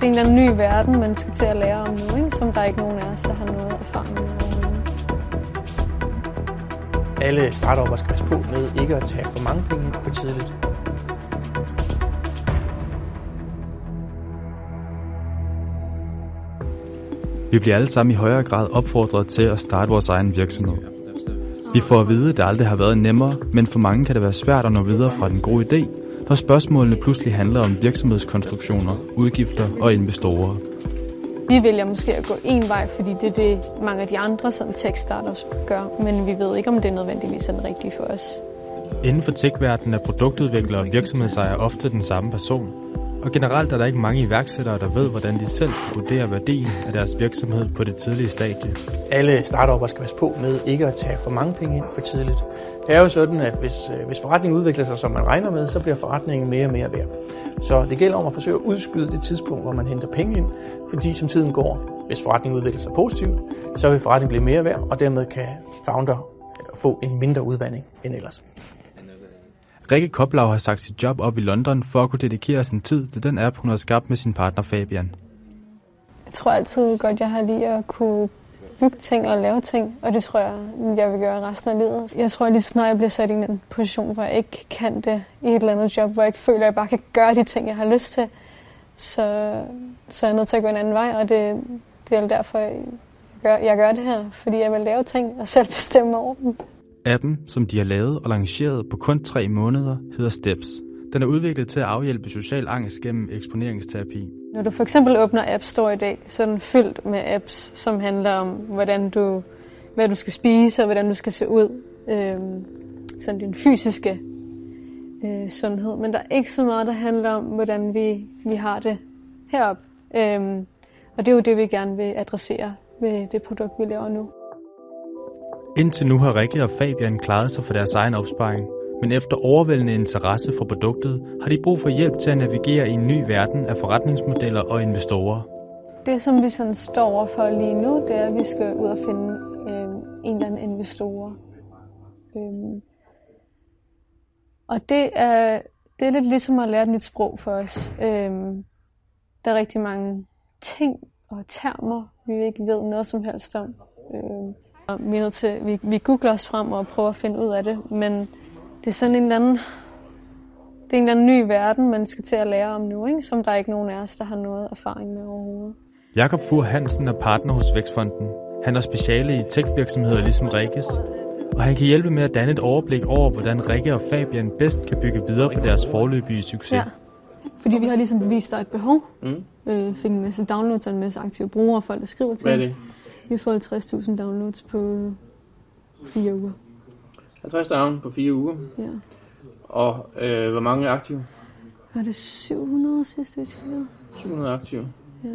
det er en eller anden ny verden, man skal til at lære om nu, ikke? som der er ikke nogen af os, der har noget erfaring med. Alle startupper skal passe på med ikke at tage for mange penge for tidligt. Vi bliver alle sammen i højere grad opfordret til at starte vores egen virksomhed. Vi får at vide, at det aldrig har været nemmere, men for mange kan det være svært at nå videre fra den gode idé, når spørgsmålene pludselig handler om virksomhedskonstruktioner, udgifter og investorer. Vi vælger måske at gå en vej, fordi det er det, mange af de andre sådan tech-startups gør, men vi ved ikke, om det er nødvendigvis er den rigtige for os. Inden for tech-verdenen er produktudviklere og virksomhedsejere ofte den samme person, og generelt er der ikke mange iværksættere, der ved, hvordan de selv skal vurdere værdien af deres virksomhed på det tidlige stadie. Alle startupper skal passe på med ikke at tage for mange penge ind for tidligt. Det er jo sådan, at hvis, øh, hvis forretningen udvikler sig, som man regner med, så bliver forretningen mere og mere værd. Så det gælder om at forsøge at udskyde det tidspunkt, hvor man henter penge ind, fordi som tiden går, hvis forretningen udvikler sig positivt, så vil forretningen blive mere værd, og dermed kan founder få en mindre udvandring end ellers. Rikke Koplau har sagt sit job op i London for at kunne dedikere sin tid til den app, hun har skabt med sin partner Fabian. Jeg tror altid godt, jeg har lige at kunne bygge ting og lave ting, og det tror jeg, jeg vil gøre resten af livet. Jeg tror lige snart jeg bliver sat i en position, hvor jeg ikke kan det i et eller andet job, hvor jeg ikke føler, at jeg bare kan gøre de ting, jeg har lyst til, så, så er jeg nødt til at gå en anden vej, og det, det er derfor, jeg gør, jeg gør det her, fordi jeg vil lave ting og selv bestemme over dem. Appen, som de har lavet og lanceret på kun tre måneder, hedder Steps. Den er udviklet til at afhjælpe social angst gennem eksponeringsterapi. Når du for eksempel åbner App Store i dag, så er den fyldt med apps, som handler om, hvordan du, hvad du skal spise og hvordan du skal se ud. Øhm, sådan din fysiske øh, sundhed. Men der er ikke så meget, der handler om, hvordan vi, vi har det heroppe. Øhm, og det er jo det, vi gerne vil adressere med det produkt, vi laver nu. Indtil nu har Rikke og Fabian klaret sig for deres egen opsparing, men efter overvældende interesse for produktet har de brug for hjælp til at navigere i en ny verden af forretningsmodeller og investorer. Det, som vi sådan står overfor lige nu, det er, at vi skal ud og finde øh, en eller anden investor. Øh, og det er, det er lidt ligesom at lære et nyt sprog for os. Øh, der er rigtig mange ting og termer, vi ikke ved noget som helst om. Øh, vi er nødt til, vi, vi googler os frem og prøver at finde ud af det, men det er sådan en eller anden, det er en eller anden ny verden, man skal til at lære om nu, ikke? som der er ikke nogen af os, der har noget erfaring med overhovedet. Jakob Fur Hansen er partner hos Vækstfonden. Han er speciale i tech-virksomheder ligesom Rikkes, og han kan hjælpe med at danne et overblik over, hvordan Rikke og Fabian bedst kan bygge videre på deres forløbige succes. Ja. Fordi vi har ligesom bevist, der er et behov. Mm. Øh, fik en masse downloads og en masse aktive brugere, folk der skriver til Hvad er det? Vi har fået 50.000 downloads på fire uger. 50 down på fire uger. Ja. Og øh, hvor mange er aktive? Var det 700 sidste vi 700 aktive. Ja.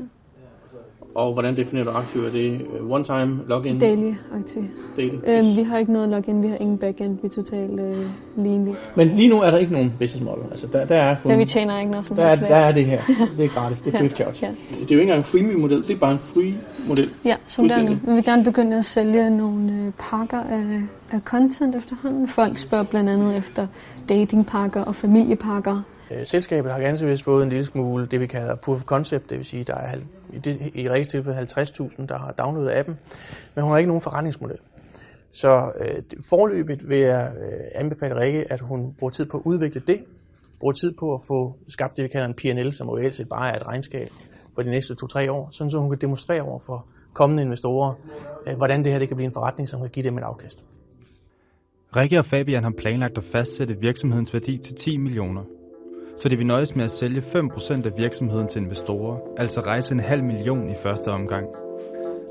Og hvordan definerer du aktiv? Er det øh, one time login? Daily aktiv. Daily. Øhm, vi har ikke noget login, vi har ingen backend, vi er totalt øh, lean. Men lige nu er der ikke nogen business model. Altså der, der er kun, Ja, vi tjener ikke noget som der, er, der er det her. Det er gratis. Det er free of charge. Ja. Det er jo ikke engang en freemium model. Det er bare en free model. Ja, som der er nu. Vi vil gerne begynde at sælge nogle øh, pakker af, af content efterhånden. Folk spørger blandt andet efter datingpakker og familiepakker. Øh, Selskabet har ganske vist fået en lille smule det, vi kalder proof of concept, det vil sige, der er hal- i, det, i Rikkes tilfælde 50.000, der har downloadet appen, men hun har ikke nogen forretningsmodel. Så øh, forløbet vil jeg øh, anbefale Rikke, at hun bruger tid på at udvikle det, bruger tid på at få skabt det, vi kalder en P&L, som jo ellers bare er et regnskab for de næste 2-3 år, sådan så hun kan demonstrere over for kommende investorer, øh, hvordan det her det kan blive en forretning, som kan give dem et afkast. Rikke og Fabian har planlagt at fastsætte virksomhedens værdi til 10 millioner. Så de vil nøjes med at sælge 5% af virksomheden til investorer, altså rejse en halv million i første omgang.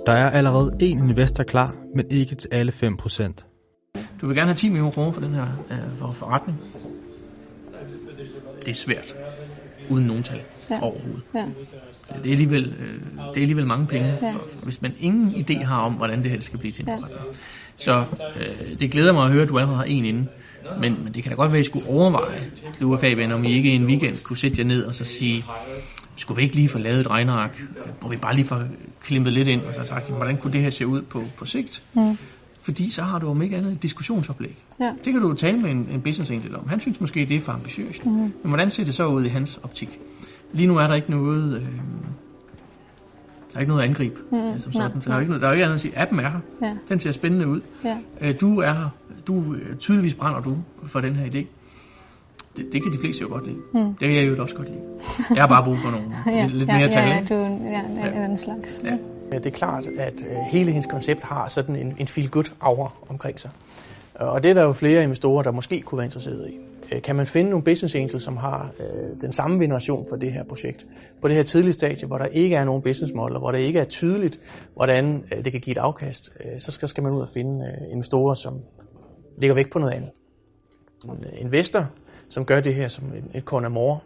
Der er allerede én investor klar, men ikke til alle 5%. Du vil gerne have 10 millioner kroner for den her øh, for forretning. Det er svært. Uden nogen tal Ja. overhovedet. Ja. Det er alligevel, øh, det er alligevel mange penge, Ja. hvis man ingen idé har om, hvordan det her skal blive til en Ja. forretning. Så øh, det glæder mig at høre, at du allerede har en inde. Men, men det kan da godt være, at I skulle overveje, du og Fabian, om I ikke en weekend kunne sætte jer ned og så sige, skulle vi ikke lige få lavet et regneark, hvor vi bare lige får klimpet lidt ind og så sagt, hvordan kunne det her se ud på, på sigt? Mm. Fordi så har du om ikke andet et diskussionsoplæg. Ja. Det kan du tale med en, en business angel om. Han synes måske, det er for ambitiøst. Mhm. Men hvordan ser det så ud i hans optik? Lige nu er der ikke noget, øh, Der er ikke noget at angribe Mm, øh, som nej, sådan. Der er nej. ikke, noget- der er ikke andet at sige, appen er her. Ja. Den ser spændende ud. Ja. Øh, Du er her. Du, øh, tydeligvis brænder du for den her idé. Det, det kan de fleste jo godt lide. Mm. Det kan jeg jo også godt lide. Jeg har bare brug for nogle Ja, lidt, lidt ja, mere ja, ja, du en- ja, en, slags. Ja. Det er klart, at øh, hele hendes koncept har sådan en, en feel-good aura omkring sig. Og det er der jo flere investorer, der måske kunne være interesseret i. Øh, kan man finde nogle business angels, som har øh, den samme veneration for det her projekt, på det her tidlige stadie, hvor der ikke er nogen business model, hvor det ikke er tydeligt, hvordan øh, det kan give et afkast, øh, så skal, skal man ud og finde øh, investorer, som ligger væk på noget andet. En investor, som gør det her som en, et corner øh,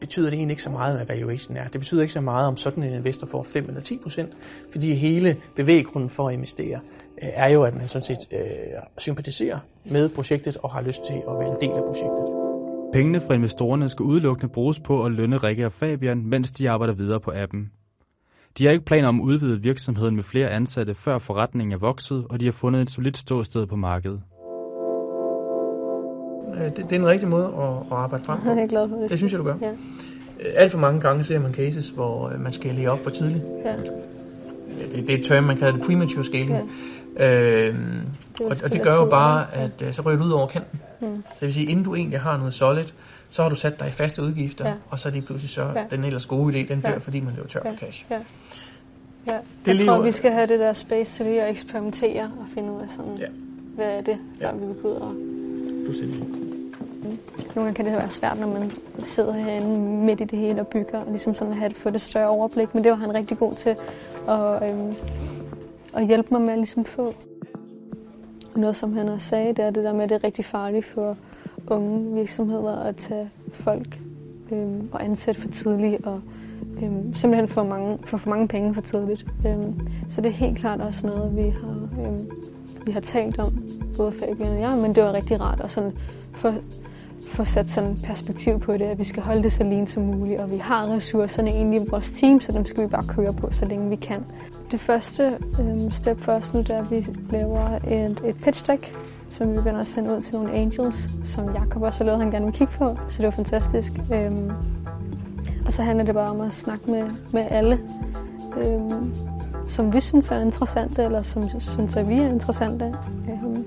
betyder det egentlig ikke så meget, hvad valuation er. Det betyder ikke så meget, om sådan en investor får 5 eller 10 procent, fordi hele bevæggrunden for at investere øh, er jo, at man sådan set øh, sympatiserer med projektet og har lyst til at være en del af projektet. Pengene fra investorerne skal udelukkende bruges på at lønne Rikke og Fabian, mens de arbejder videre på appen. De har ikke planer om at udvide virksomheden med flere ansatte, før forretningen er vokset, og de har fundet et solidt ståsted på markedet. Øh, Det, det er en rigtig måde at, at arbejde frem Jeg er glad for det. Det synes jeg, du gør. Ja. Øh, Alt for mange gange ser man cases, hvor øh, man skal lige op for tidligt. Ja. Det, det er et term, man kalder det premature scaling. Ja. Øhm, Det og, og det gør jo bare, ja. at øh, så ryger du ud over kanten. Mm. Så det vil sige, inden du egentlig har noget solid, så har du sat dig i faste udgifter, Ja. og så er lige pludselig så Ja. den ellers gode idé, den Ja. dør, fordi man løber tør Ja. for cash. Ja. Ja. er Jeg lige tror, jo- vi skal have det der space til lige at eksperimentere og finde ud af sådan, Ja. hvad er det, før Ja. vi ud og... Fuldstændig. Nogle gange kan det være svært, når man sidder herinde midt i det hele og bygger, og ligesom sådan have få det større overblik, men det var han rigtig god til at, øhm, at hjælpe mig med at ligesom få. Noget, som han også sagde, det er det der med, at det er rigtig farligt for unge virksomheder at tage folk øhm, og ansætte for tidligt og øhm, simpelthen få mange, få for mange penge for tidligt. Øhm, så det er helt klart også noget, vi har, øhm, vi har talt om, både Fabian og jeg, men det var rigtig rart at sådan få, få sat sådan perspektiv på det, at vi skal holde det så lean som muligt, og vi har ressourcerne egentlig i vores team, så dem skal vi bare køre på, så længe vi kan. Det første øhm, step for os nu, det er, at vi laver et, et pitch deck, som vi begynder at sende ud til nogle angels, som Jakob også har lavet, han gerne vil kigge på, så det var fantastisk. Øhm, og så handler det bare om at snakke med, med alle, øhm, som vi synes er interessante, eller som synes, at vi er interessante. Øhm,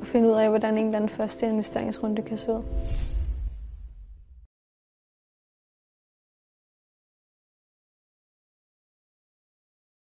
og finde ud af, hvordan en eller anden første investeringsrunde kan se ud.